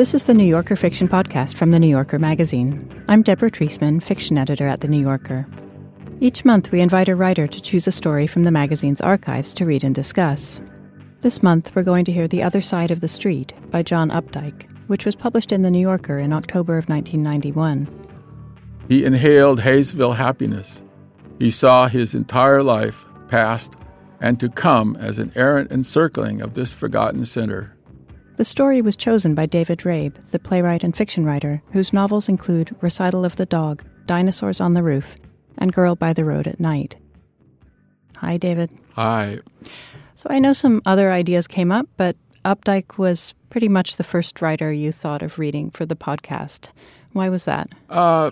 This is the New Yorker Fiction Podcast from The New Yorker magazine. I'm Deborah Treisman, fiction editor at The New Yorker. Each month, we invite a writer to choose a story from the magazine's archives to read and discuss. This month, we're going to hear The Other Side of the Street by John Updike, which was published in The New Yorker in October of 1991. He inhaled Hayesville happiness. He saw his entire life, past and to come, as an errant encircling of this forgotten center. The story was chosen by David Rabe, the playwright and fiction writer, whose novels include Recital of the Dog, Dinosaurs on the Roof, and Girl by the Road at Night. Hi, David. Hi. So I know some other ideas came up, but Updike was pretty much the first writer you thought of reading for the podcast. Why was that? Uh,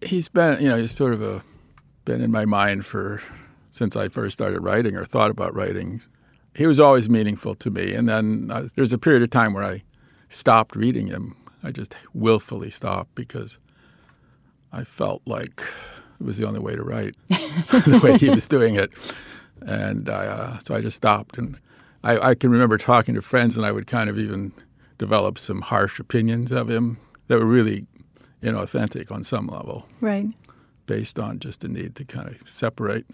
he's been, you know, he's sort of a, been in my mind for since I first started writing or thought about writing. He was always meaningful to me. And then uh, there's a period of time where I stopped reading him. I just willfully stopped because I felt like it was the only way to write, the way he was doing it. And uh, so I just stopped. And I, I can remember talking to friends, and I would kind of even develop some harsh opinions of him that were really inauthentic on some level. Right. Based on just the need to kind of separate.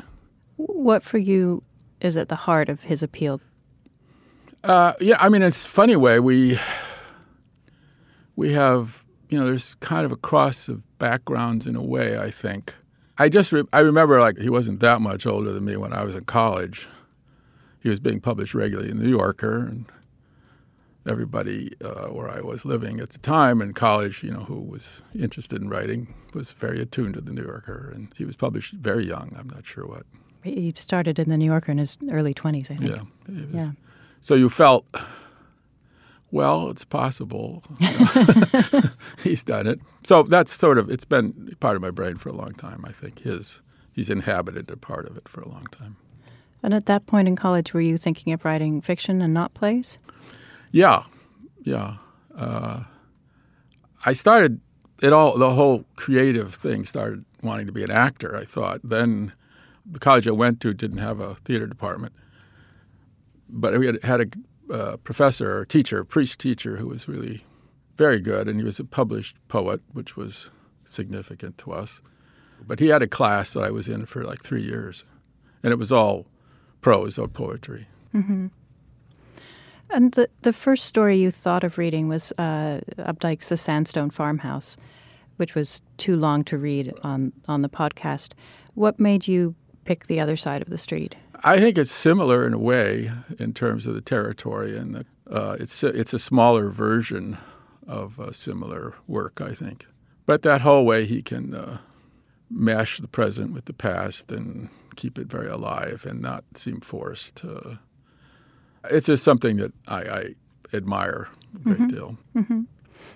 What for you is at the heart of his appeal? Uh, yeah, I mean, it's funny way we we have you know there's kind of a cross of backgrounds in a way. I think I just re- I remember like he wasn't that much older than me when I was in college. He was being published regularly in the New Yorker, and everybody uh, where I was living at the time in college, you know, who was interested in writing, was very attuned to the New Yorker, and he was published very young. I'm not sure what he started in the New Yorker in his early 20s, I think. Yeah. Yeah. So you felt, well, it's possible. he's done it. So that's sort of, it's been part of my brain for a long time, I think. His, he's inhabited a part of it for a long time. And at that point in college, were you thinking of writing fiction and not plays? Yeah, yeah. Uh, I started it all. The whole creative thing started wanting to be an actor. I thought. Then the college I went to didn't have a theater department, but we had, had a uh, professor or teacher, priest teacher, who was really very good, and he was a published poet, which was significant to us. But he had a class that I was in for like three years, and it was all prose or poetry. Mm-hmm. And the the first story you thought of reading was uh, Updike's The Sandstone Farmhouse, which was too long to read on on the podcast. What made you pick the other side of the street? I think it's similar in a way in terms of the territory, and the, uh, it's a, it's a smaller version of a similar work, I think. But that whole way he can uh, mash the present with the past and keep it very alive and not seem forced. It's just something that I, I admire a great mm-hmm. deal. Mm-hmm.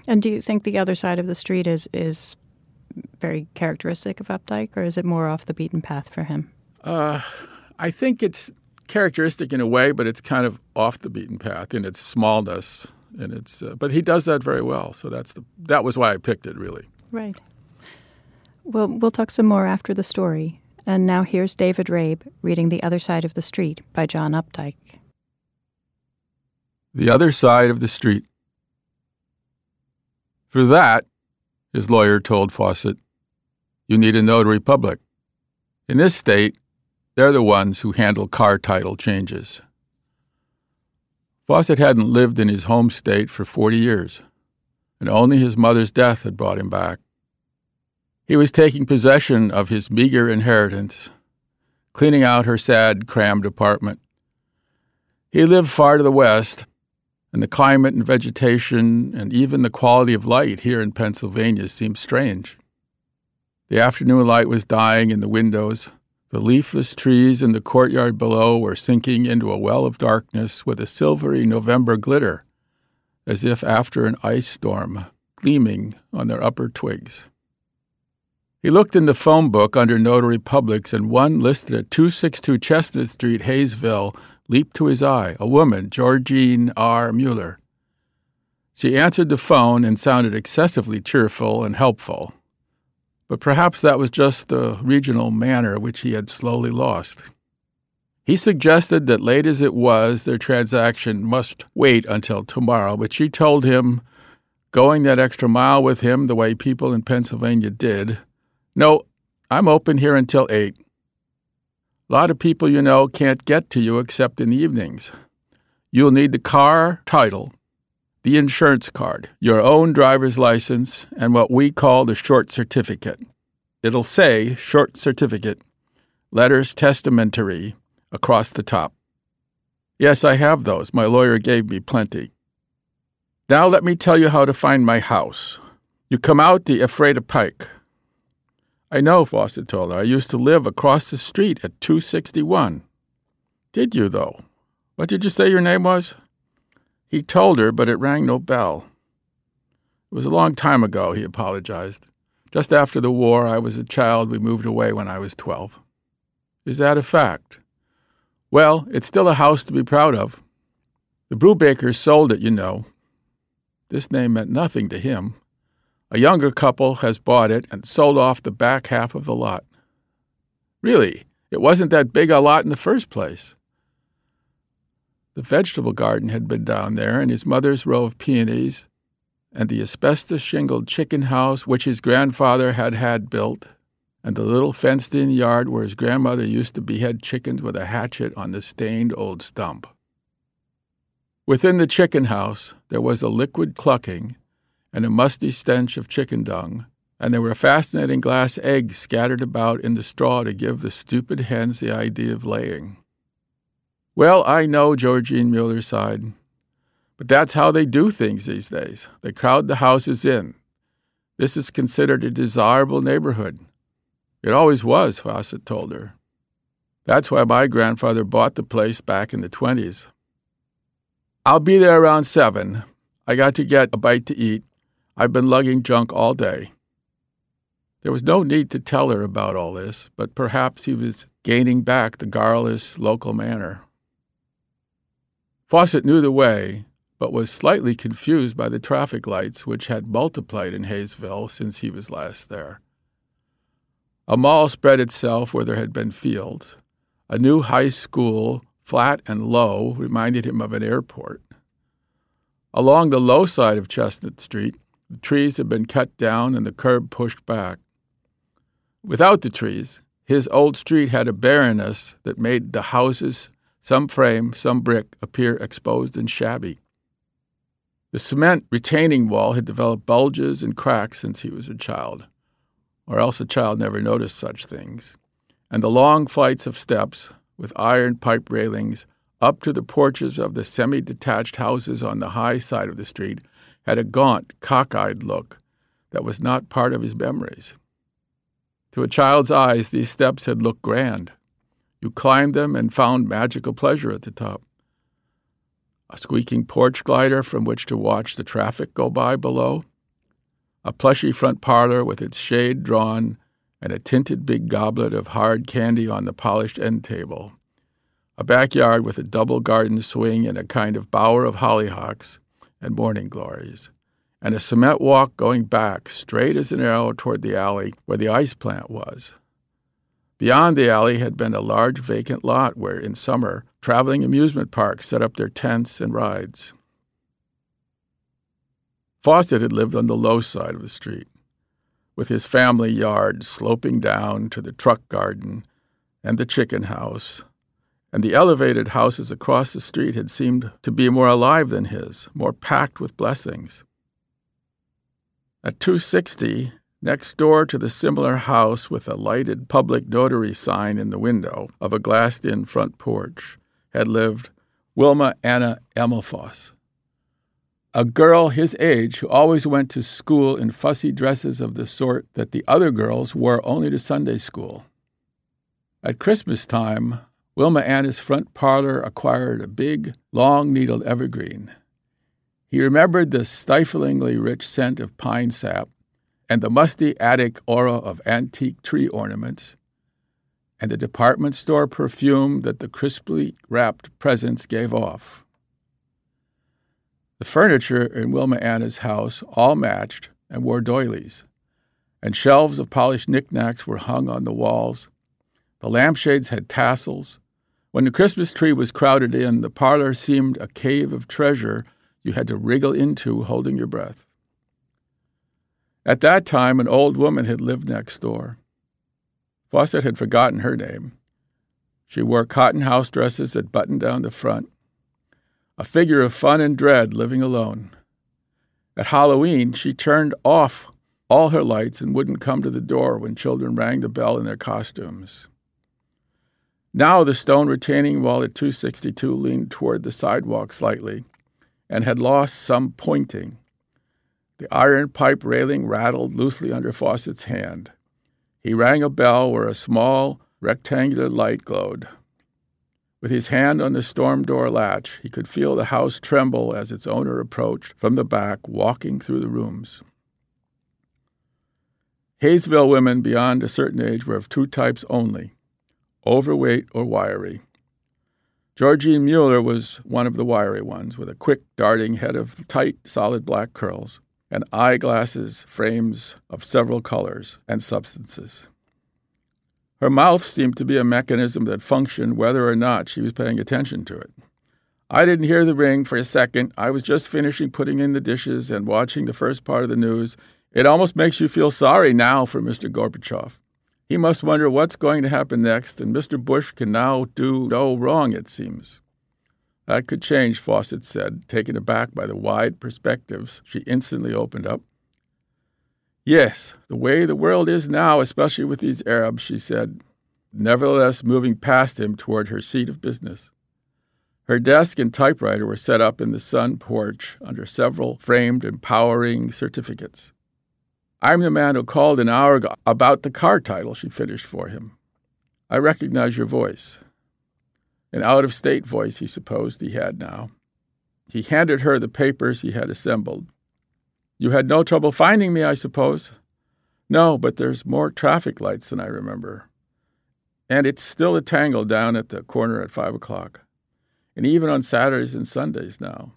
And do you think the other side of the street is is very characteristic of Updike, or is it more off the beaten path for him? Uh, I think it's characteristic in a way, but it's kind of off the beaten path in its smallness. And it's, uh, but he does that very well. So that's the that was why I picked it, really. Right. Well, we'll talk some more after the story. And now here's David Rabe reading The Other Side of the Street by John Updike. The Other Side of the Street. For that, his lawyer told Fawcett, you need a notary public. In this state, they're the ones who handle car title changes. Fawcett hadn't lived in his home state for 40 years, and only his mother's death had brought him back. He was taking possession of his meager inheritance, cleaning out her sad, crammed apartment. He lived far to the west, and the climate and vegetation and even the quality of light here in Pennsylvania seemed strange. The afternoon light was dying in the windows, the leafless trees in the courtyard below were sinking into a well of darkness with a silvery November glitter, as if after an ice storm, gleaming on their upper twigs. He looked in the phone book under notary publics, and one listed at 262 Chestnut Street, Hayesville, leaped to his eye a woman, Georgine R. Mueller. She answered the phone and sounded excessively cheerful and helpful but perhaps that was just the regional manner which he had slowly lost. He suggested that, late as it was, their transaction must wait until tomorrow, but she told him going that extra mile with him the way people in Pennsylvania did. No, I'm open here until 8. A lot of people you know can't get to you except in the evenings. You'll need the car title, the insurance card, your own driver's license, and what we call the short certificate. It'll say short certificate, letters testamentary, across the top. Yes, I have those. My lawyer gave me plenty. Now let me tell you how to find my house. You come out the Ephrata Pike. I know, Fawcett told her. I used to live across the street at 261. Did you, though? What did you say your name was? He told her, but it rang no bell. It was a long time ago, he apologized. Just after the war, I was a child. We moved away when I was 12. Is that a fact? Well, it's still a house to be proud of. The Brubakers sold it, you know. This name meant nothing to him. A younger couple has bought it and sold off the back half of the lot. Really, it wasn't that big a lot in the first place. The vegetable garden had been down there, and his mother's row of peonies, and the asbestos shingled chicken house which his grandfather had had built, and the little fenced in yard where his grandmother used to behead chickens with a hatchet on the stained old stump. Within the chicken house there was a liquid clucking and a musty stench of chicken dung, and there were fascinating glass eggs scattered about in the straw to give the stupid hens the idea of laying. Well, I know, Georgine Mueller sighed, but that's how they do things these days. They crowd the houses in. This is considered a desirable neighborhood. It always was, Fawcett told her. That's why my grandfather bought the place back in the 20s. I'll be there around 7. I got to get a bite to eat. I've been lugging junk all day. There was no need to tell her about all this, but perhaps he was gaining back the garrulous local manner. Fawcett knew the way, but was slightly confused by the traffic lights which had multiplied in Hayesville since he was last there. A mall spread itself where there had been fields. A new high school, flat and low, reminded him of an airport. Along the low side of Chestnut Street, the trees had been cut down and the curb pushed back. Without the trees, his old street had a barrenness that made the houses, some frame, some brick, appear exposed and shabby. The cement retaining wall had developed bulges and cracks since he was a child or else a child never noticed such things, and the long flights of steps, with iron pipe railings, up to the porches of the semi detached houses on the high side of the street had a gaunt, cockeyed look that was not part of his memories. To a child's eyes, these steps had looked grand. You climbed them and found magical pleasure at the top. A squeaking porch glider from which to watch the traffic go by below, a plushy front parlor with its shade drawn and a tinted big goblet of hard candy on the polished end table, a backyard with a double garden swing and a kind of bower of hollyhocks and morning glories, and a cement walk going back straight as an arrow toward the alley where the ice plant was. Beyond the alley had been a large vacant lot where, in summer, traveling amusement parks set up their tents and rides. Fawcett had lived on the low side of the street, with his family yard sloping down to the truck garden and the chicken house, and the elevated houses across the street had seemed to be more alive than his, more packed with blessings. At 260, next door to the similar house with a lighted public notary sign in the window of a glassed in front porch, had lived Wilma Anna Emelfoss a girl his age who always went to school in fussy dresses of the sort that the other girls wore only to Sunday school. At Christmas time, Wilma Anna's front parlor acquired a big, long needled evergreen. He remembered the stiflingly rich scent of pine sap and the musty attic aura of antique tree ornaments, and the department store perfume that the crisply wrapped presents gave off. The furniture in Wilma Anna's house all matched and wore doilies, and shelves of polished knickknacks were hung on the walls. The lampshades had tassels. When the Christmas tree was crowded in, the parlor seemed a cave of treasure you had to wriggle into holding your breath. At that time, an old woman had lived next door. Fawcett had forgotten her name. She wore cotton house dresses that buttoned down the front. A figure of fun and dread living alone. At Halloween, she turned off all her lights and wouldn't come to the door when children rang the bell in their costumes. Now the stone retaining wall at 262 leaned toward the sidewalk slightly and had lost some pointing. The iron pipe railing rattled loosely under Fawcett's hand. He rang a bell where a small rectangular light glowed. With his hand on the storm door latch, he could feel the house tremble as its owner approached from the back, walking through the rooms. Hayesville women beyond a certain age were of two types only overweight or wiry. Georgine Mueller was one of the wiry ones, with a quick, darting head of tight, solid black curls and eyeglasses frames of several colors and substances. Her mouth seemed to be a mechanism that functioned whether or not she was paying attention to it. I didn't hear the ring for a second. I was just finishing putting in the dishes and watching the first part of the news. It almost makes you feel sorry now for Mr. Gorbachev. He must wonder what's going to happen next, and Mr. Bush can now do no wrong, it seems. That could change, Fawcett said, taken aback by the wide perspectives she instantly opened up. Yes, the way the world is now, especially with these Arabs, she said, nevertheless moving past him toward her seat of business. Her desk and typewriter were set up in the sun porch under several framed empowering certificates. I'm the man who called an hour ago about the car title, she finished for him. I recognize your voice. An out of state voice, he supposed he had now. He handed her the papers he had assembled. You had no trouble finding me, I suppose? No, but there's more traffic lights than I remember. And it's still a tangle down at the corner at five o'clock. And even on Saturdays and Sundays now.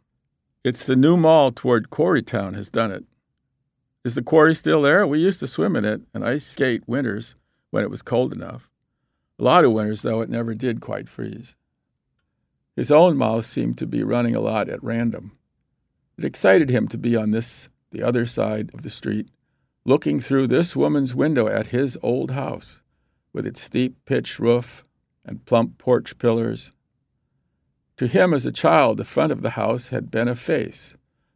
It's the new mall toward Quarrytown has done it. Is the quarry still there? We used to swim in it and ice skate winters when it was cold enough. A lot of winters, though, it never did quite freeze. His own mouth seemed to be running a lot at random. It excited him to be on this, the other side of the street, looking through this woman's window at his old house, with its steep pitched roof and plump porch pillars. To him as a child, the front of the house had been a face,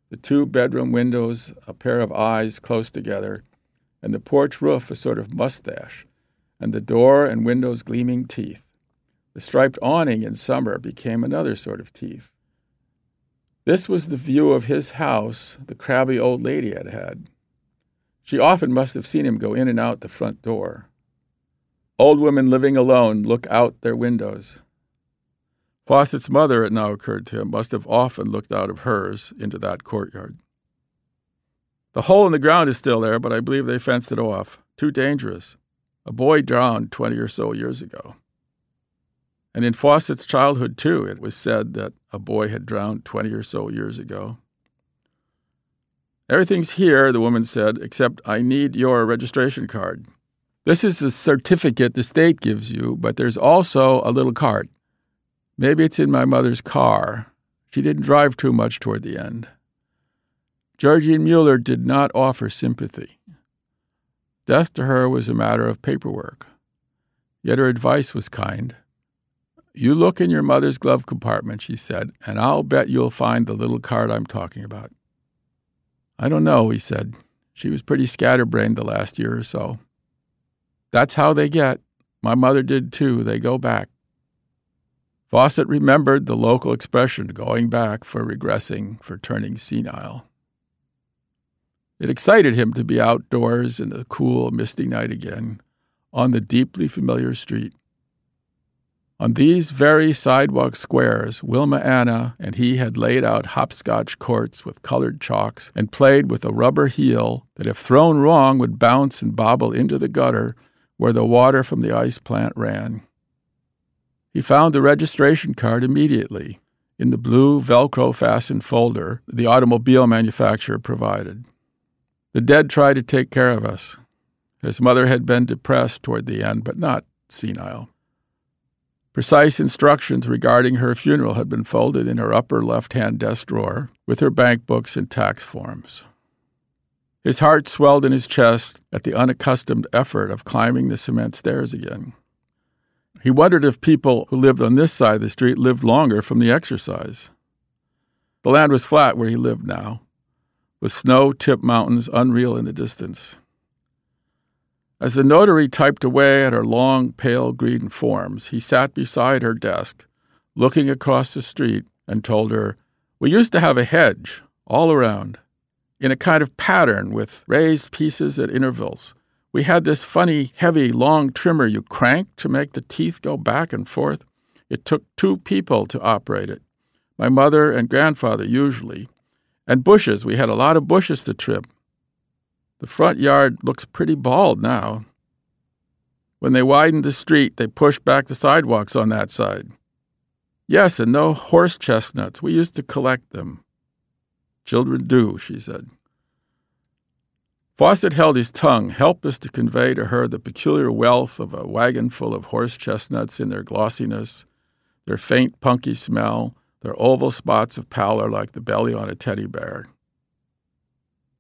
the two bedroom windows a pair of eyes close together, and the porch roof a sort of mustache, and the door and windows gleaming teeth. The striped awning in summer became another sort of teeth. This was the view of his house the crabby old lady had had. She often must have seen him go in and out the front door. Old women living alone look out their windows. Fawcett's mother, it now occurred to him, must have often looked out of hers into that courtyard. The hole in the ground is still there, but I believe they fenced it off. Too dangerous. A boy drowned 20 or so years ago. And in Fawcett's childhood, too, it was said that a boy had drowned 20 or so years ago. Everything's here, the woman said, except I need your registration card. This is the certificate the state gives you, but there's also a little card. Maybe it's in my mother's car. She didn't drive too much toward the end. Georgine Mueller did not offer sympathy. Death to her was a matter of paperwork. Yet her advice was kind. You look in your mother's glove compartment, she said, and I'll bet you'll find the little card I'm talking about. I don't know, he said. She was pretty scatterbrained the last year or so. That's how they get. My mother did too. They go back. Fawcett remembered the local expression going back for regressing, for turning senile. It excited him to be outdoors in the cool, misty night again, on the deeply familiar street. On these very sidewalk squares, Wilma Anna and he had laid out hopscotch courts with colored chalks and played with a rubber heel that, if thrown wrong, would bounce and bobble into the gutter where the water from the ice plant ran. He found the registration card immediately in the blue Velcro fastened folder the automobile manufacturer provided. The dead tried to take care of us. His mother had been depressed toward the end, but not senile. Precise instructions regarding her funeral had been folded in her upper left hand desk drawer with her bank books and tax forms. His heart swelled in his chest at the unaccustomed effort of climbing the cement stairs again. He wondered if people who lived on this side of the street lived longer from the exercise. The land was flat where he lived now, with snow tipped mountains unreal in the distance. As the notary typed away at her long, pale green forms, he sat beside her desk, looking across the street, and told her, We used to have a hedge all around, in a kind of pattern with raised pieces at intervals. We had this funny, heavy, long trimmer you cranked to make the teeth go back and forth. It took two people to operate it my mother and grandfather usually, and bushes. We had a lot of bushes to trim. The front yard looks pretty bald now. When they widened the street, they pushed back the sidewalks on that side. Yes, and no horse chestnuts. We used to collect them. Children do, she said. Fawcett held his tongue, helpless to convey to her the peculiar wealth of a wagon full of horse chestnuts in their glossiness, their faint punky smell, their oval spots of pallor like the belly on a teddy bear.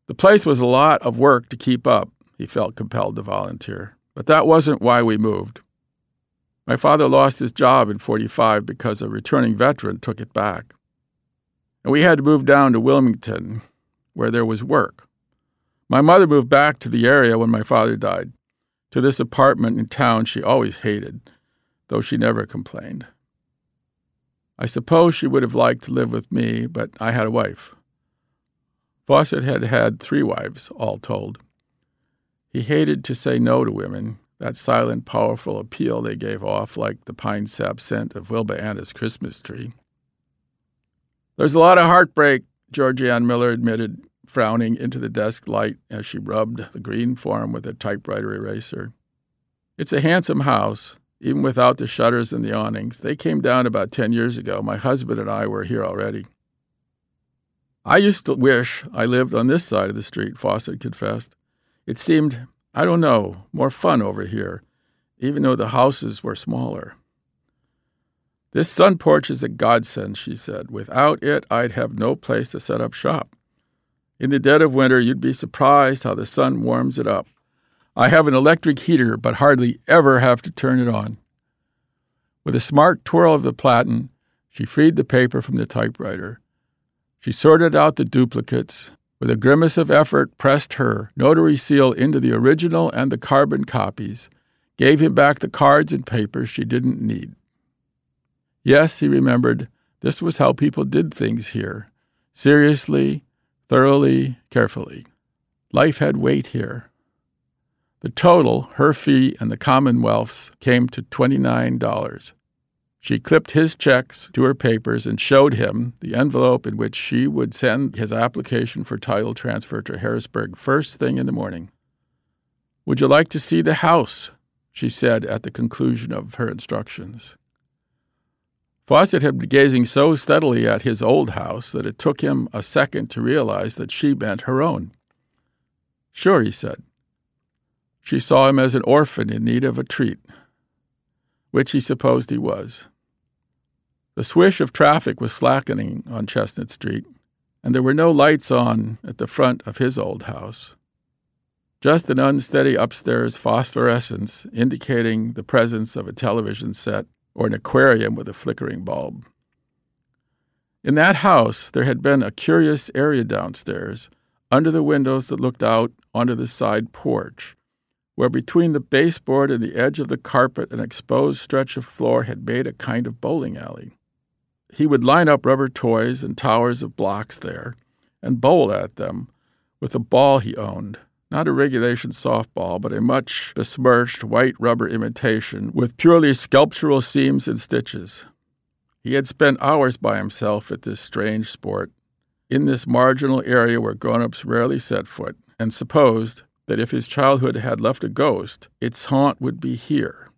The place was a lot of work to keep up, he felt compelled to volunteer, but that wasn't why we moved. My father lost his job in 45 because a returning veteran took it back. And we had to move down to Wilmington, where there was work. My mother moved back to the area when my father died, to this apartment in town she always hated, though she never complained. I suppose she would have liked to live with me, but I had a wife. Fawcett had had three wives, all told. He hated to say no to women, that silent, powerful appeal they gave off like the pine sap scent of Wilma Anna's Christmas tree. There's a lot of heartbreak, Georgine Mueller admitted, frowning into the desk light as she rubbed the green form with a typewriter eraser. It's a handsome house, even without the shutters and the awnings. They came down about 10 years ago. My husband and I were here already. I used to wish I lived on this side of the street, Fawcett confessed. It seemed, I don't know, more fun over here, even though the houses were smaller. This sun porch is a godsend, she said. Without it, I'd have no place to set up shop. In the dead of winter, you'd be surprised how the sun warms it up. I have an electric heater, but hardly ever have to turn it on. With a smart twirl of the platen, she freed the paper from the typewriter. She sorted out the duplicates, with a grimace of effort, pressed her notary seal into the original and the carbon copies, gave him back the cards and papers she didn't need. Yes, he remembered, this was how people did things here seriously, thoroughly, carefully. Life had weight here. The total, her fee and the Commonwealth's, came to $29. She clipped his checks to her papers and showed him the envelope in which she would send his application for title transfer to Harrisburg first thing in the morning. Would you like to see the house? she said at the conclusion of her instructions. Fawcett had been gazing so steadily at his old house that it took him a second to realize that she meant her own. Sure, he said. She saw him as an orphan in need of a treat, which he supposed he was. The swish of traffic was slackening on Chestnut Street, and there were no lights on at the front of his old house. Just an unsteady upstairs phosphorescence indicating the presence of a television set or an aquarium with a flickering bulb. In that house, there had been a curious area downstairs, under the windows that looked out onto the side porch, where between the baseboard and the edge of the carpet an exposed stretch of floor had made a kind of bowling alley. He would line up rubber toys and towers of blocks there and bowl at them with a ball he owned, not a regulation softball, but a much besmirched white rubber imitation with purely sculptural seams and stitches. He had spent hours by himself at this strange sport, in this marginal area where grown ups rarely set foot, and supposed that if his childhood had left a ghost, its haunt would be here.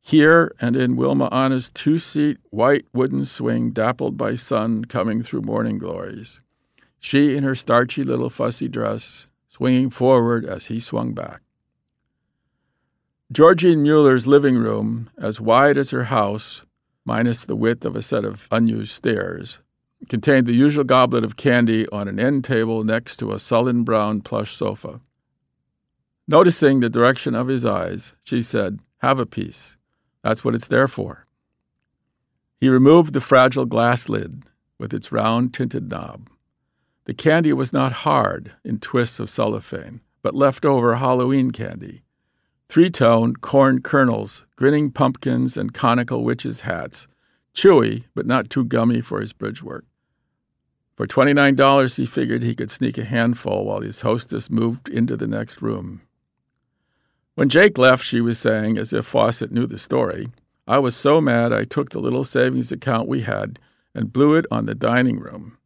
Here and in Wilma Anna's two seat white wooden swing dappled by sun coming through morning glories. She in her starchy little fussy dress, swinging forward as he swung back. Georgine Mueller's living room, as wide as her house, minus the width of a set of unused stairs, contained the usual goblet of candy on an end table next to a sullen brown plush sofa. Noticing the direction of his eyes, she said, Have a piece. That's what it's there for. He removed the fragile glass lid with its round tinted knob. The candy was not hard in twists of cellophane, but leftover Halloween candy. Three toned corn kernels, grinning pumpkins, and conical witches' hats, chewy but not too gummy for his bridge work. For $29, he figured he could sneak a handful while his hostess moved into the next room. When Jake left, she was saying, as if Fawcett knew the story, I was so mad I took the little savings account we had and blew it on the dining room.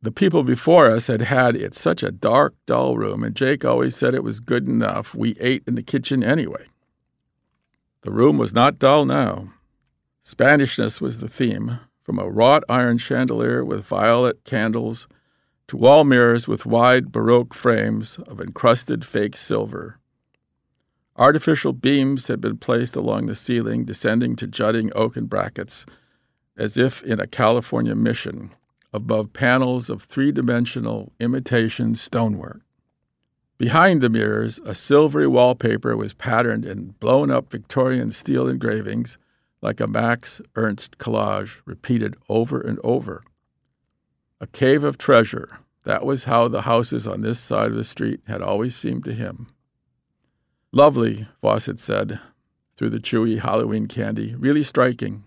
The people before us had had it such a dark, dull room, and Jake always said it was good enough. We ate in the kitchen anyway. The room was not dull now. Spanishness was the theme, from a wrought iron chandelier with violet candles to wall mirrors with wide Baroque frames of encrusted fake silver. Artificial beams had been placed along the ceiling, descending to jutting oaken brackets, as if in a California mission, above panels of three dimensional imitation stonework. Behind the mirrors, a silvery wallpaper was patterned in blown up Victorian steel engravings like a Max Ernst collage repeated over and over. A cave of treasure. That was how the houses on this side of the street had always seemed to him. Lovely, Fawcett said, through the chewy Halloween candy, really striking.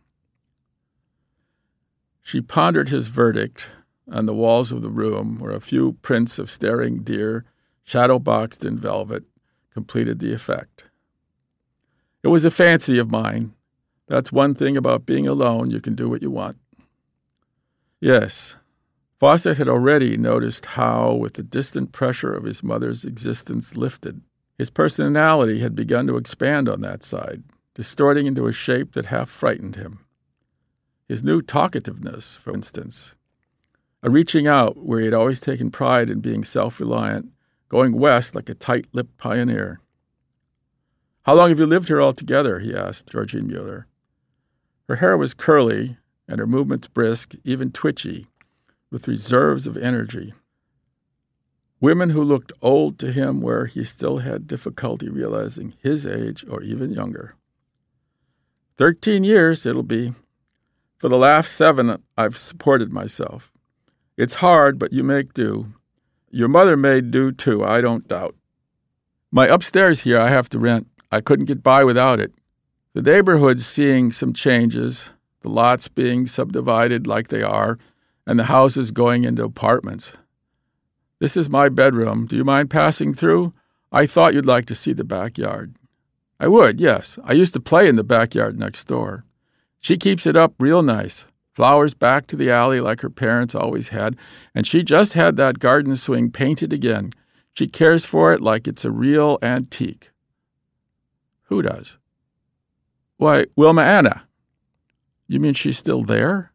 She pondered his verdict. On the walls of the room were a few prints of staring deer, shadow boxed in velvet, completed the effect. It was a fancy of mine, that's one thing about being alone, you can do what you want. Yes, Fawcett had already noticed how, with the distant pressure of his mother's existence lifted, his personality had begun to expand on that side, distorting into a shape that half frightened him. His new talkativeness, for instance, a reaching out where he had always taken pride in being self reliant, going west like a tight lipped pioneer. How long have you lived here altogether? he asked Georgine Mueller. Her hair was curly and her movements brisk, even twitchy, with reserves of energy. Women who looked old to him where he still had difficulty realizing his age or even younger. Thirteen years it'll be. For the last seven, I've supported myself. It's hard, but you make do. Your mother made do too, I don't doubt. My upstairs here I have to rent. I couldn't get by without it. The neighborhood's seeing some changes, the lots being subdivided like they are, and the houses going into apartments. This is my bedroom. Do you mind passing through? I thought you'd like to see the backyard. I would, yes. I used to play in the backyard next door. She keeps it up real nice. Flowers back to the alley like her parents always had, and she just had that garden swing painted again. She cares for it like it's a real antique. Who does? Why, Wilma Anna. You mean she's still there?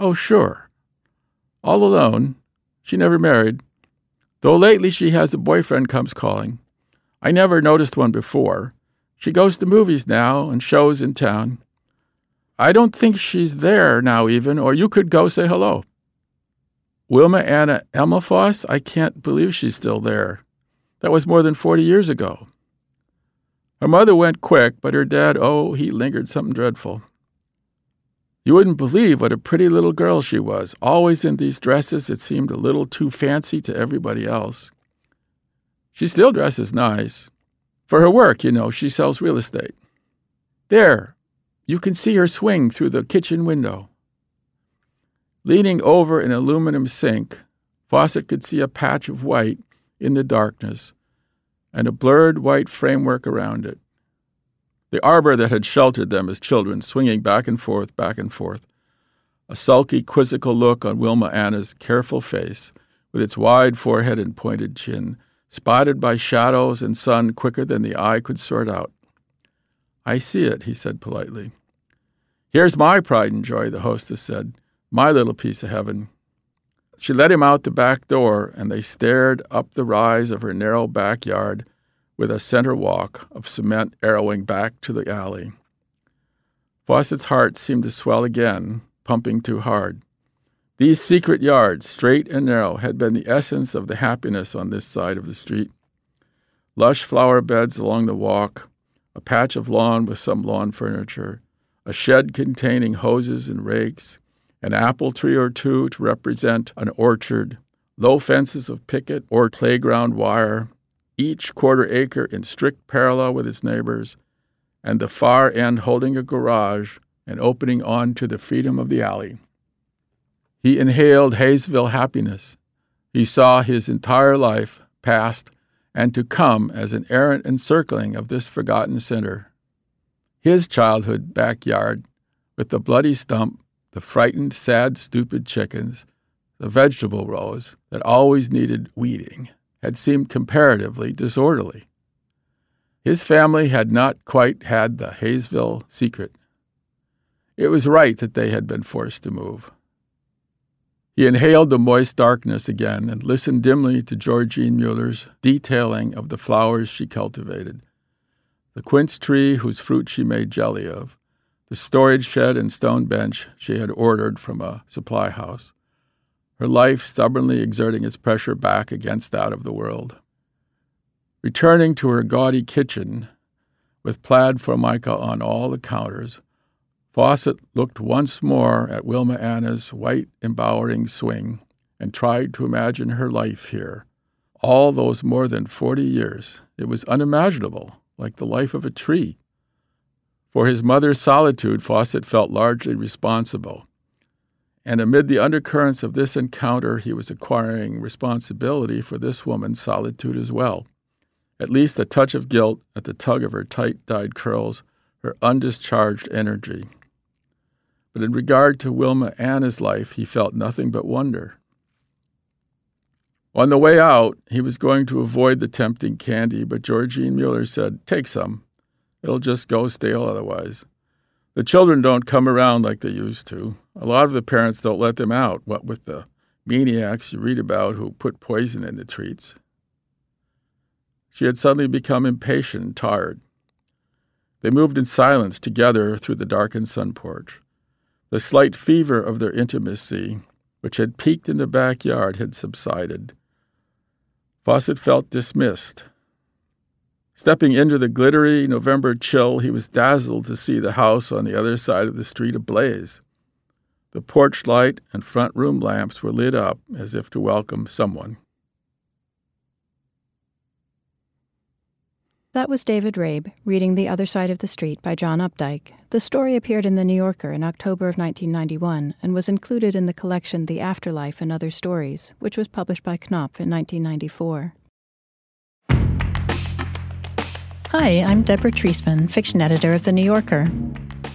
Oh, sure. All alone. She never married. Though lately she has a boyfriend comes calling. I never noticed one before. She goes to movies now and shows in town. I don't think she's there now, even, or you could go say hello. Wilma Anna Elmafoss? I can't believe she's still there. That was more than 40 years ago. Her mother went quick, but her dad, oh, he lingered something dreadful. You wouldn't believe what a pretty little girl she was, always in these dresses that seemed a little too fancy to everybody else. She still dresses nice. For her work, you know, she sells real estate. There, you can see her swing through the kitchen window. Leaning over an aluminum sink, Fawcett could see a patch of white in the darkness and a blurred white framework around it. The arbor that had sheltered them as children swinging back and forth, back and forth. A sulky, quizzical look on Wilma Anna's careful face, with its wide forehead and pointed chin, spotted by shadows and sun quicker than the eye could sort out. I see it, he said politely. Here's my pride and joy, the hostess said, my little piece of heaven. She led him out the back door, and they stared up the rise of her narrow backyard with a center walk of cement arrowing back to the alley. Fawcett's heart seemed to swell again, pumping too hard. These secret yards, straight and narrow, had been the essence of the happiness on this side of the street. Lush flower beds along the walk, a patch of lawn with some lawn furniture, a shed containing hoses and rakes, an apple tree or two to represent an orchard, low fences of picket or playground wire, each quarter acre in strict parallel with its neighbors, and the far end holding a garage and opening on to the freedom of the alley. He inhaled Hayesville happiness. He saw his entire life, past and to come, as an errant encircling of this forgotten center. His childhood backyard, with the bloody stump, the frightened, sad, stupid chickens, the vegetable rows that always needed weeding, had seemed comparatively disorderly. His family had not quite had the Hayesville secret. It was right that they had been forced to move. He inhaled the moist darkness again and listened dimly to Georgine Mueller's detailing of the flowers she cultivated the quince tree whose fruit she made jelly of, the storage shed and stone bench she had ordered from a supply house, her life stubbornly exerting its pressure back against that of the world. Returning to her gaudy kitchen, with plaid formica on all the counters, Fawcett looked once more at Wilma Anna's white, embowering swing and tried to imagine her life here. All those more than forty years, it was unimaginable, like the life of a tree. For his mother's solitude, Fawcett felt largely responsible. And amid the undercurrents of this encounter, he was acquiring responsibility for this woman's solitude as well. At least a touch of guilt at the tug of her tight dyed curls, her undischarged energy but in regard to Wilma Anna's life, he felt nothing but wonder. On the way out, he was going to avoid the tempting candy, but Georgine Mueller said, Take some. It'll just go stale otherwise. The children don't come around like they used to. A lot of the parents don't let them out, what with the maniacs you read about who put poison in the treats. She had suddenly become impatient and tired. They moved in silence together through the darkened sun porch. The slight fever of their intimacy, which had peaked in the backyard, had subsided. Fawcett felt dismissed. Stepping into the glittery November chill, he was dazzled to see the house on the other side of the street ablaze. The porch light and front room lamps were lit up as if to welcome someone. That was David Rabe reading The Other Side of the Street by John Updike. The story appeared in The New Yorker in October of 1991 and was included in the collection The Afterlife and Other Stories, which was published by Knopf in 1994. Hi, I'm Deborah Treisman, fiction editor of The New Yorker.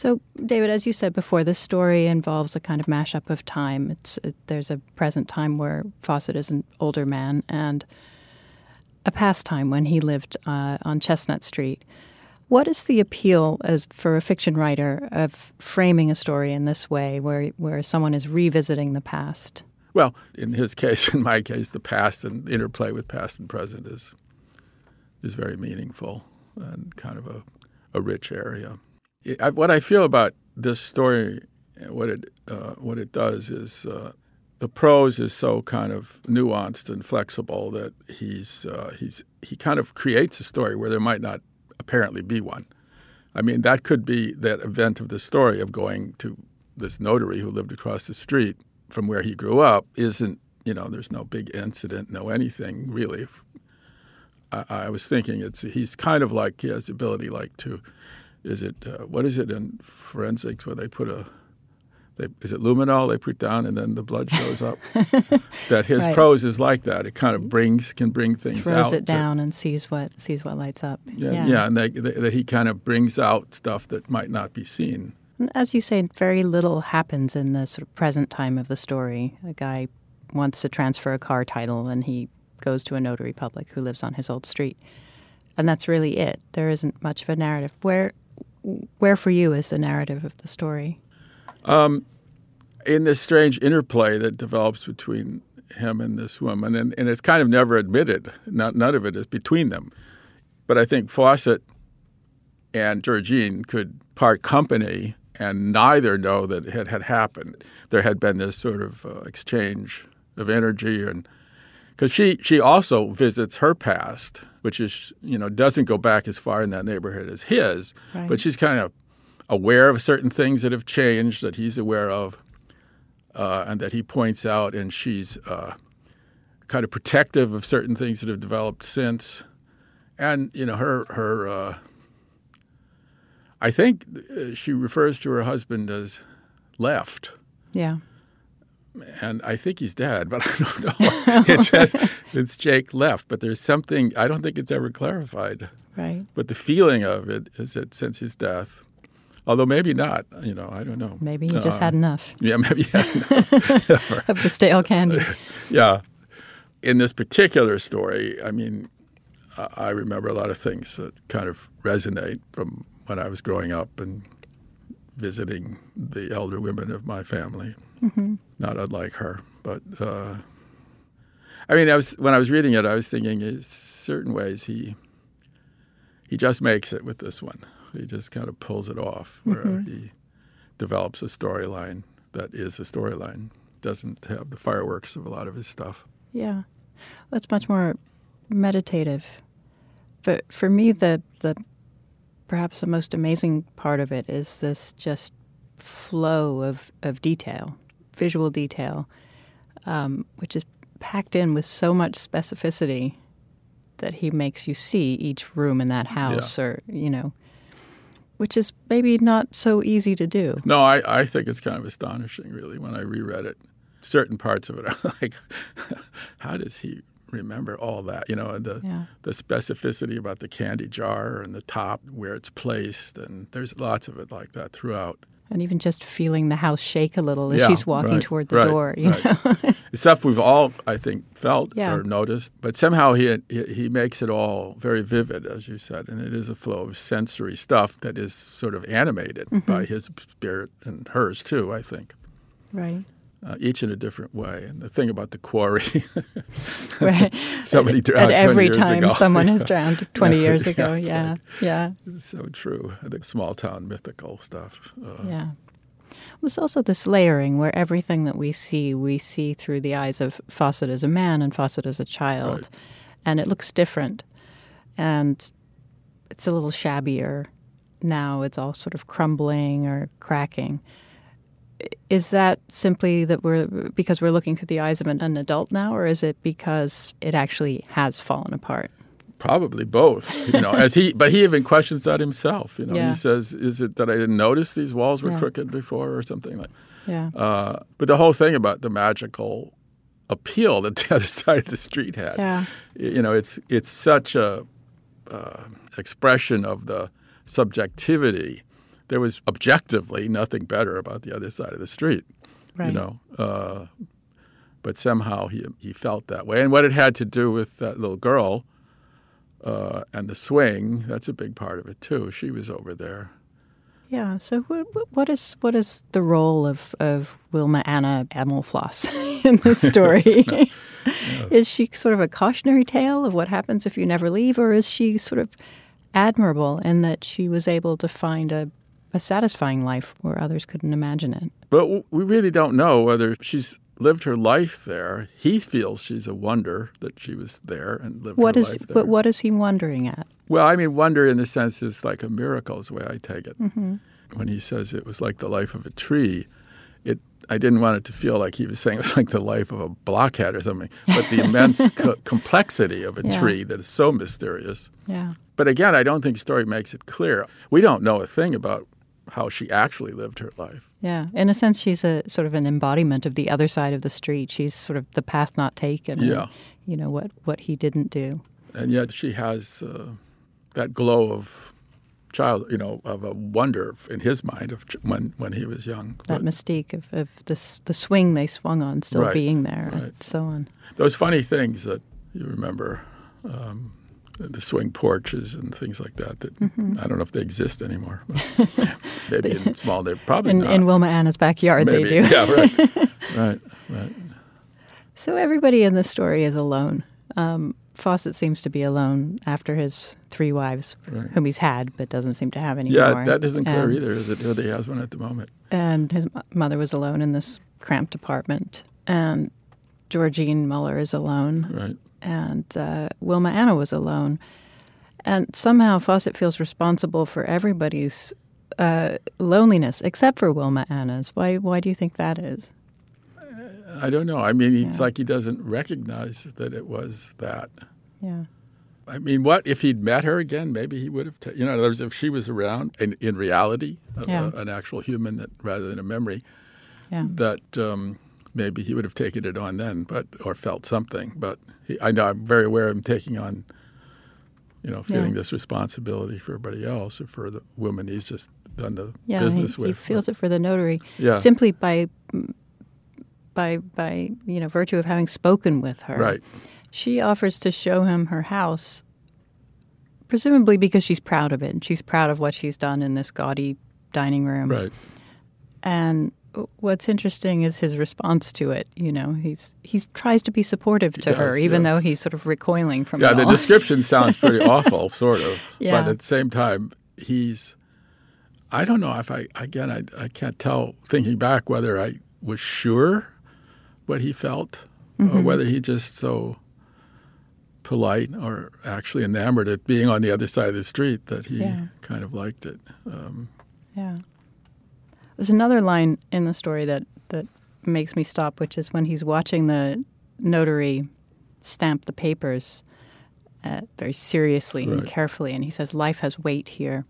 So, David, as you said before, this story involves a kind of mashup of time. It's it, there's a present time where Fawcett is an older man, and a past time when he lived uh, on Chestnut Street. What is the appeal as for a fiction writer of framing a story in this way, where where someone is revisiting the past? Well, in his case, in my case, the past and interplay with past and present is is very meaningful and kind of a, a rich area. I, what I feel about this story, what it uh, what it does is uh, the prose is so kind of nuanced and flexible that he's uh, he's he kind of creates a story where there might not apparently be one. I mean, that could be that event of the story of going to this notary who lived across the street from where he grew up isn't you know, there's no big incident, no anything really. I, I was thinking it's he's kind of like he has the ability like to, is it uh, what is it in forensics where they put a they, is it luminol they put down and then the blood shows up? that his Right. prose is like that. It kind of brings can bring things Throws out. it that- down and sees what sees what lights up. yeah, yeah, and they, they, that he kind of brings out stuff that might not be seen. As you say, very little happens in the sort of present time of the story. A guy wants to transfer a car title, and he goes to a notary public who lives on his old street, and that's really it. There isn't much of a narrative. Where, where for you is the narrative of the story? in this strange interplay that develops between him and this woman, and, and it's kind of never admitted. Not, none of it is between them. But I think Fawcett and Georgine could part company and neither know that it had, had happened. There had been this sort of uh, exchange of energy, and because she she also visits her past, which is you know doesn't go back as far in that neighborhood as his, Right. but she's kind of aware of certain things that have changed that he's aware of, uh, and that he points out, and she's uh, kind of protective of certain things that have developed since, and you know her her. Uh, I think uh, she refers to her husband as left, Yeah. And I think he's dead, but I don't know. it says it's Jake left, but there's something I don't think it's ever clarified. Right. But the feeling of it is that since his death, although maybe not, you know, I don't know. Maybe he just Uh, had enough Yeah, maybe he had enough. of the stale candy. yeah. In this particular story, I mean, I I remember a lot of things that kind of resonate from when I was growing up and visiting the elder women of my family. Mm-hmm. Not unlike her, but uh, I mean, I was when I was reading it, I was thinking, in certain ways, he he just makes it with this one. He just kind of pulls it off, where mm-hmm. he develops a storyline that is a storyline. Doesn't have the fireworks of a lot of his stuff. Yeah, it's much more meditative. But for me, the the perhaps the most amazing part of it is this just flow of of detail, visual detail, um, which is packed in with so much specificity that he makes you see each room in that house, or you know, which is maybe not so easy to do. No, I, I think it's kind of astonishing, really, when I reread it. Certain parts of it are like, how does he remember all that? You know, the Yeah. the specificity about the candy jar and the top where it's placed, and there's lots of it like that throughout. And even just feeling the house shake a little as Yeah, she's walking right, toward the right, door, you right. know. Stuff we've all, I think, felt Yeah. or noticed, but somehow he, he he makes it all very vivid, as you said, and it is a flow of sensory stuff that is sort of animated Mm-hmm. by his spirit and hers too. I think. right. Uh, each in a different way. And the thing about the quarry, Right. somebody At drowned 20 every time ago. someone has drowned 20 Yeah, years yeah, ago. it's Yeah. like- Yeah. It's so true. The small town mythical stuff. Uh, Yeah. There's also this layering where everything that we see, we see through the eyes of Fawcett as a man and Fawcett as a child. Right. And it looks different. And it's a little shabbier now. It's all sort of crumbling or cracking. Is that simply that we're because we're looking through the eyes of an, an adult now, or is it because it actually has fallen apart? Probably both, you know. As he, but he even questions that himself. You know, Yeah. he says, "Is it that I didn't notice these walls were Yeah. crooked before, or something like?" Yeah. Uh, but the whole thing about the magical appeal that the other side of the street had, Yeah. you know, it's it's such a uh, expression of the subjectivity. There was objectively nothing better about the other side of the street, Right. you know. Uh, but somehow he he felt that way, and what it had to do with that little girl uh, and the swing, that's a big part of it too. She was over there. Yeah. So, what, what is what is the role of, of Wilma Anna Amelfloss in the story? Is she sort of a cautionary tale of what happens if you never leave, or is she sort of admirable in that she was able to find a, a satisfying life where others couldn't imagine it? But we really don't know whether she's lived her life there. He feels she's a wonder that she was there and lived What her is life there. but what is he wondering at? Well, I mean, wonder in the sense is like a miracle is the way I take it. Mm-hmm. When he says it was like the life of a tree, it I didn't want it to feel like he was saying it was like the life of a blockhead or something, but the immense co- complexity of a Yeah. tree that is so mysterious. Yeah. But again, I don't think the story makes it clear. We don't know a thing about how she actually lived her life. Yeah. In a sense, she's a sort of an embodiment of the other side of the street. She's sort of the path not taken. and, Yeah. you know, what, what he didn't do. And yet she has uh, that glow of child, you know, of a wonder in his mind of ch- when, when he was young. That But mystique of, of this, the swing they swung on still Right, being there and so on. those funny things that you remember, um, the swing porches and things like that, that Mm-hmm. I don't know if they exist anymore. Maybe in small, they're probably In, not. in Wilma Anna's backyard, Maybe. they do. Yeah, right. right, right. So everybody in this story is alone. Um, Fawcett seems to be alone after his three wives, Right. whom he's had but doesn't seem to have anymore. Yeah, that isn't clear and, either, is it? Whether he has one at the moment. And his mother was alone in this cramped apartment, and Georgine Mueller is alone, Right. And uh, Wilma Anna was alone. And somehow Fawcett feels responsible for everybody's uh, loneliness, except for Wilma Anna's. Why? Why do you think that is? I don't know. I mean, it's Yeah. like he doesn't recognize that it was that. Yeah. I mean, what if he'd met her again? Maybe he would have. Ta- you know, in other words, if she was around in, in reality, a- Yeah. a- an actual human that rather than a memory, Yeah. that um, maybe he would have taken it on then, but or felt something. But he, I know I'm very aware of him taking on, you know, feeling Yeah. this responsibility for everybody else or for the woman he's just done the Yeah, business he, with. he feels it for the notary Yeah. simply by by by you know virtue of having spoken with her. Right. She offers to show him her house, presumably because she's proud of it and she's proud of what she's done in this gaudy dining room. Right. And what's interesting is his response to it. You know, he's he tries to be supportive to her, even yes. though he's sort of recoiling from Yeah, the description sounds pretty awful, sort of. Yeah. But at the same time, he's. I don't know if I again I I can't tell thinking back whether I was sure what he felt Mm-hmm. or whether he just so polite or actually enamored at being on the other side of the street that he Yeah. kind of liked it. Um, Yeah. There's another line in the story that, that makes me stop, which is when he's watching the notary stamp the papers uh, very seriously and carefully, and he says, Life has weight here.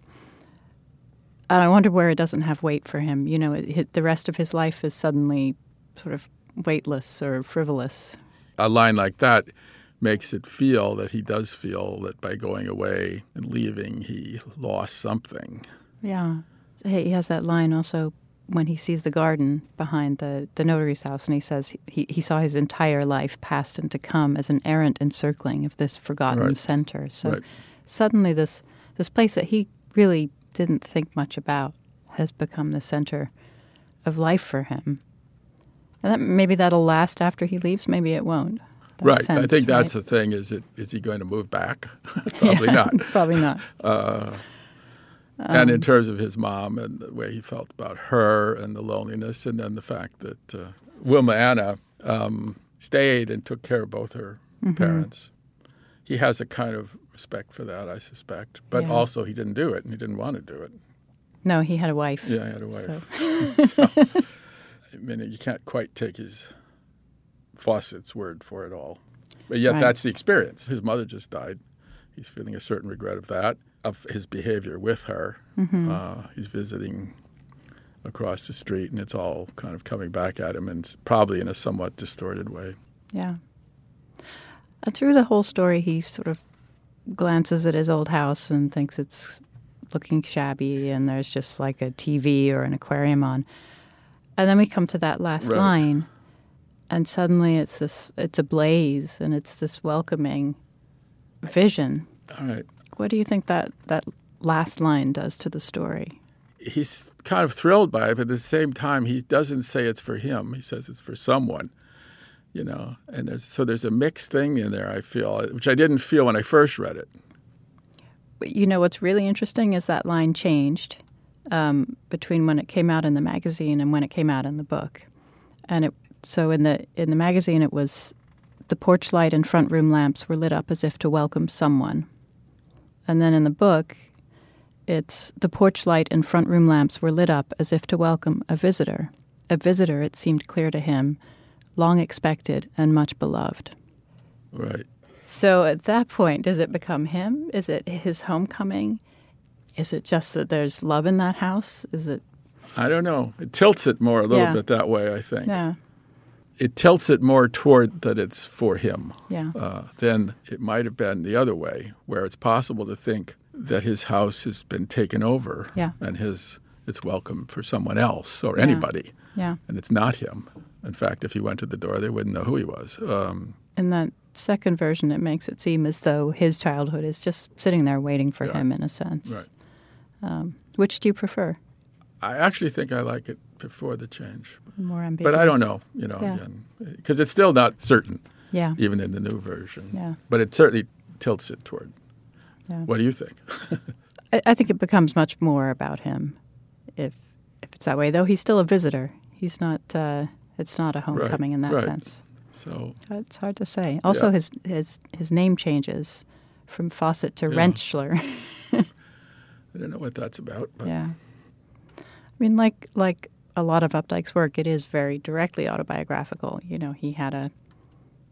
And I wonder where it doesn't have weight for him. You know, it, it- the rest of his life is suddenly sort of weightless or frivolous. a line like that makes it feel that he does feel that by going away and leaving, he lost something. Yeah. He has that line also when he sees the garden behind the, the notary's house, and he says he, he saw his entire life past and to come as an errant encircling of this forgotten Right. center. So Right. suddenly, this, this place that he really didn't think much about has become the center of life for him. And that, maybe that'll last after he leaves, maybe it won't. Right. I think that's right? the thing. Is it is he going to move back? Probably not. Probably not. Uh, and in terms of his mom and the way he felt about her and the loneliness, and then the fact that uh, Wilma Anna um, stayed and took care of both her Mm-hmm. parents, he has a kind of respect for that, I suspect. But Yeah. also, he didn't do it, and he didn't want to do it. No, he had a wife. Yeah, he had a wife. So. I mean, you can't quite take his Fawcett's word for it all. But yet, Right. that's the experience. His mother just died. He's feeling a certain regret of that, of his behavior with her. Mm-hmm. Uh, he's visiting across the street, and it's all kind of coming back at him, and probably in a somewhat distorted way. Yeah. And through the whole story, he sort of glances at his old house and thinks it's looking shabby, and there's just like a TV or an aquarium on. And then we come to that last Right. line, and suddenly it's this it's a blaze and it's this welcoming vision. All right. What do you think that that last line does to the story? He's kind of thrilled by it, but at the same time, he doesn't say it's for him. He says it's for someone. You know, and there's, so there's a mixed thing in there. I feel, which I didn't feel when I first read it. You know what's really interesting is that line changed um, between when it came out in the magazine and when it came out in the book. And it so in the in the magazine it was the porch light and front room lamps were lit up as if to welcome someone. And then in the book it's the porch light and front room lamps were lit up as if to welcome a visitor. a visitor, it seemed clear to him, long expected and much beloved. Right. So at that point, does it become him? Is it his homecoming? Is it just that there's love in that house? Is it? I don't know. It tilts it more a little Yeah. bit that way, I think. Yeah. It tilts it more toward that it's for him Yeah. uh, than it might have been the other way, where it's possible to think that his house has been taken over Yeah. and his it's welcome for someone else or Yeah. anybody, Yeah. and it's not him. In fact, if he went to the door, they wouldn't know who he was. Um, In that second version, it makes it seem as though his childhood is just sitting there waiting for Yeah. him, in a sense. Right. Um, which do you prefer? I actually think I like it before the change, More ambiguous. but I don't know. You know, Yeah. because it's still not certain, Yeah. even in the new version. Yeah. But it certainly tilts it toward. Yeah. What do you think? I, I think it becomes much more about him if if it's that way. Though he's still a visitor. He's not. Uh, it's not a homecoming in that right. sense. So It's hard to say. Also, Yeah. his his his name changes from Fawcett to Yeah. Rentschler. I don't know what that's about, but yeah. I mean, like like a lot of Updike's work, it is very directly autobiographical. You know, he had a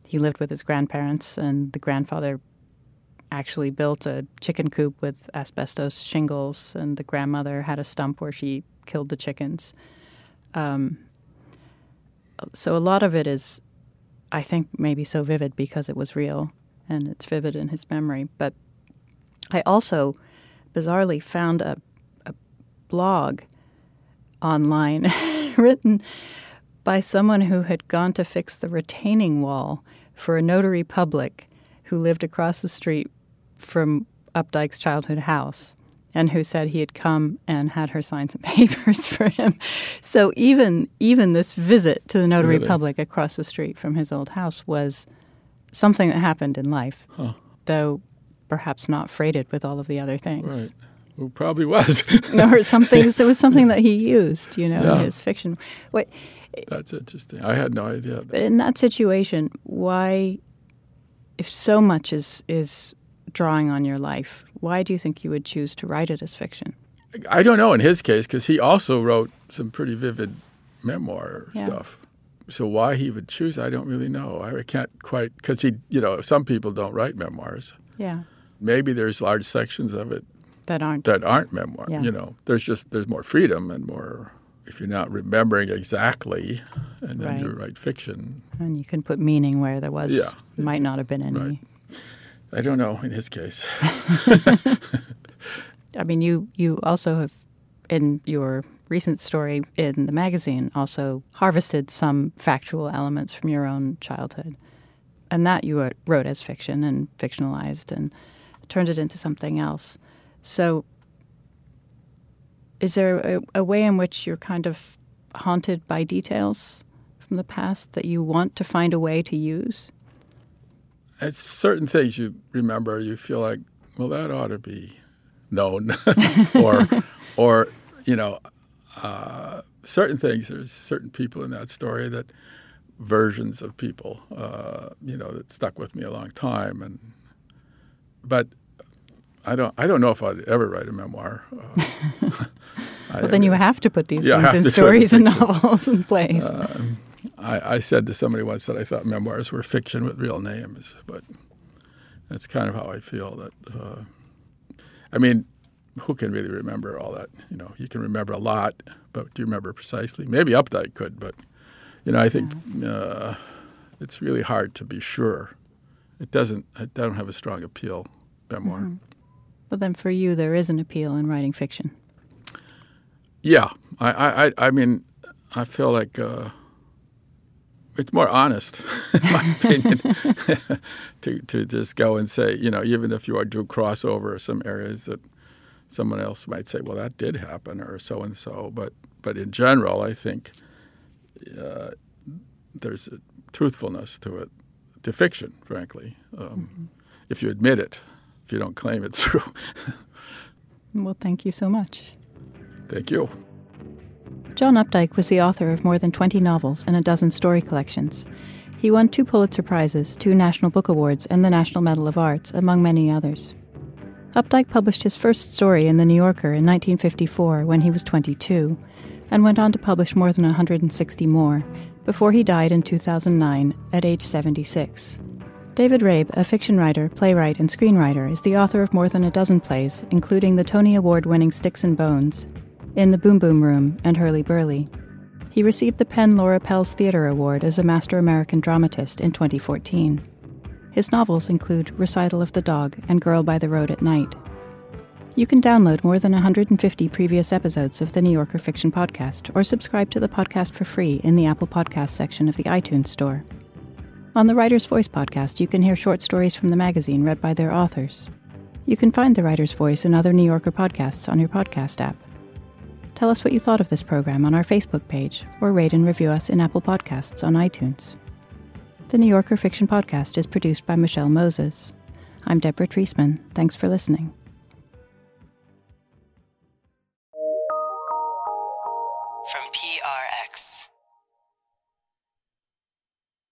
he lived with his grandparents, and the grandfather actually built a chicken coop with asbestos shingles, and the grandmother had a stump where she killed the chickens. Um, so a lot of it is, I think, maybe so vivid because it was real and it's vivid in his memory. But I also bizarrely found a, a blog online written by someone who had gone to fix the retaining wall for a notary public who lived across the street from Updike's childhood house and who said he had come and had her sign some papers for him. So even even this visit to the notary Really? public across the street from his old house was something that happened in life, Huh. though perhaps not freighted with all of the other things right. Well, probably was. or something. So it was something that he used, you know, Yeah. in his fiction. What, That's interesting. I had no idea. but in that situation, why, if so much is is drawing on your life, why do you think you would choose to write it as fiction? I don't know in his case because he also wrote some pretty vivid memoir Yeah. stuff. So why he would choose, I don't really know. I can't quite because he, you know, some people don't write memoirs. Yeah, Maybe there's large sections of it that aren't. that aren't memoir. Yeah. You know, there's just there's more freedom and more. If you're not remembering exactly, and then you write fiction, and you can put meaning where there was Yeah. might not have been any. Right. I don't know in his case. I mean, you you also have in your recent story in the magazine also harvested some factual elements from your own childhood, and that you wrote as fiction and fictionalized and turned it into something else. So, is there a, a way in which you're kind of haunted by details from the past that you want to find a way to use? It's certain things you remember. You feel like, well, that ought to be known, or, or you know, uh, certain things. There's certain people in that story that versions of people, uh, you know, that stuck with me a long time. And but I don't, I don't know if I'd ever write a memoir. Uh, I- Well, then you have to put these Yeah, things in to do it stories and novels and plays. I, I said to somebody once that I thought memoirs were fiction with real names, but that's kind of how I feel. That uh, I mean, who can really remember all that? You know, you can remember a lot, but do you remember precisely? Maybe Updike could, but you know, I think uh, it's really hard to be sure. It doesn't. It don't have a strong appeal. Memoir. But then for you, there is an appeal in writing fiction. Yeah, I, I, I- I mean, I feel like uh, it's more honest, in my opinion, to to just go and say, you know, even if you are do cross over some areas that someone else might say, well, that did happen, or so and so. But but in general, I think uh, there's a truthfulness to it, to fiction, frankly. Um, If you admit it, if you don't claim it's true. Well, thank you so much. Thank you. John Updike was the author of more than 20 novels and a dozen story collections. He won two Pulitzer Prizes, two National Book Awards, and the National Medal of Arts, among many others. Updike published his first story in The New Yorker in 1954 when he was 22. and went on to publish more than 160 more before he died in 2009 at age 76. David Rabe, a fiction writer, playwright, and screenwriter, is the author of more than a dozen plays, including the Tony Award winning Sticks and Bones, In the Boom Boom Room, and Hurlyburly. He received the PEN Laura Pels Theatre Award as a Master American Dramatist in 2014. His novels include Recital of the Dog and Girl by the Road at Night. You can download more than 150 previous episodes of the New Yorker Fiction Podcast or subscribe to the podcast for free in the Apple Podcast section of the iTunes Store. On the Writer's Voice podcast, you can hear short stories from the magazine read by their authors. You can find the Writer's Voice and other New Yorker podcasts on your podcast app. Tell us what you thought of this program on our Facebook page or rate and review us in Apple Podcasts on iTunes. The New Yorker Fiction Podcast is produced by Michelle Moses. I'm Deborah Treisman. Thanks for listening.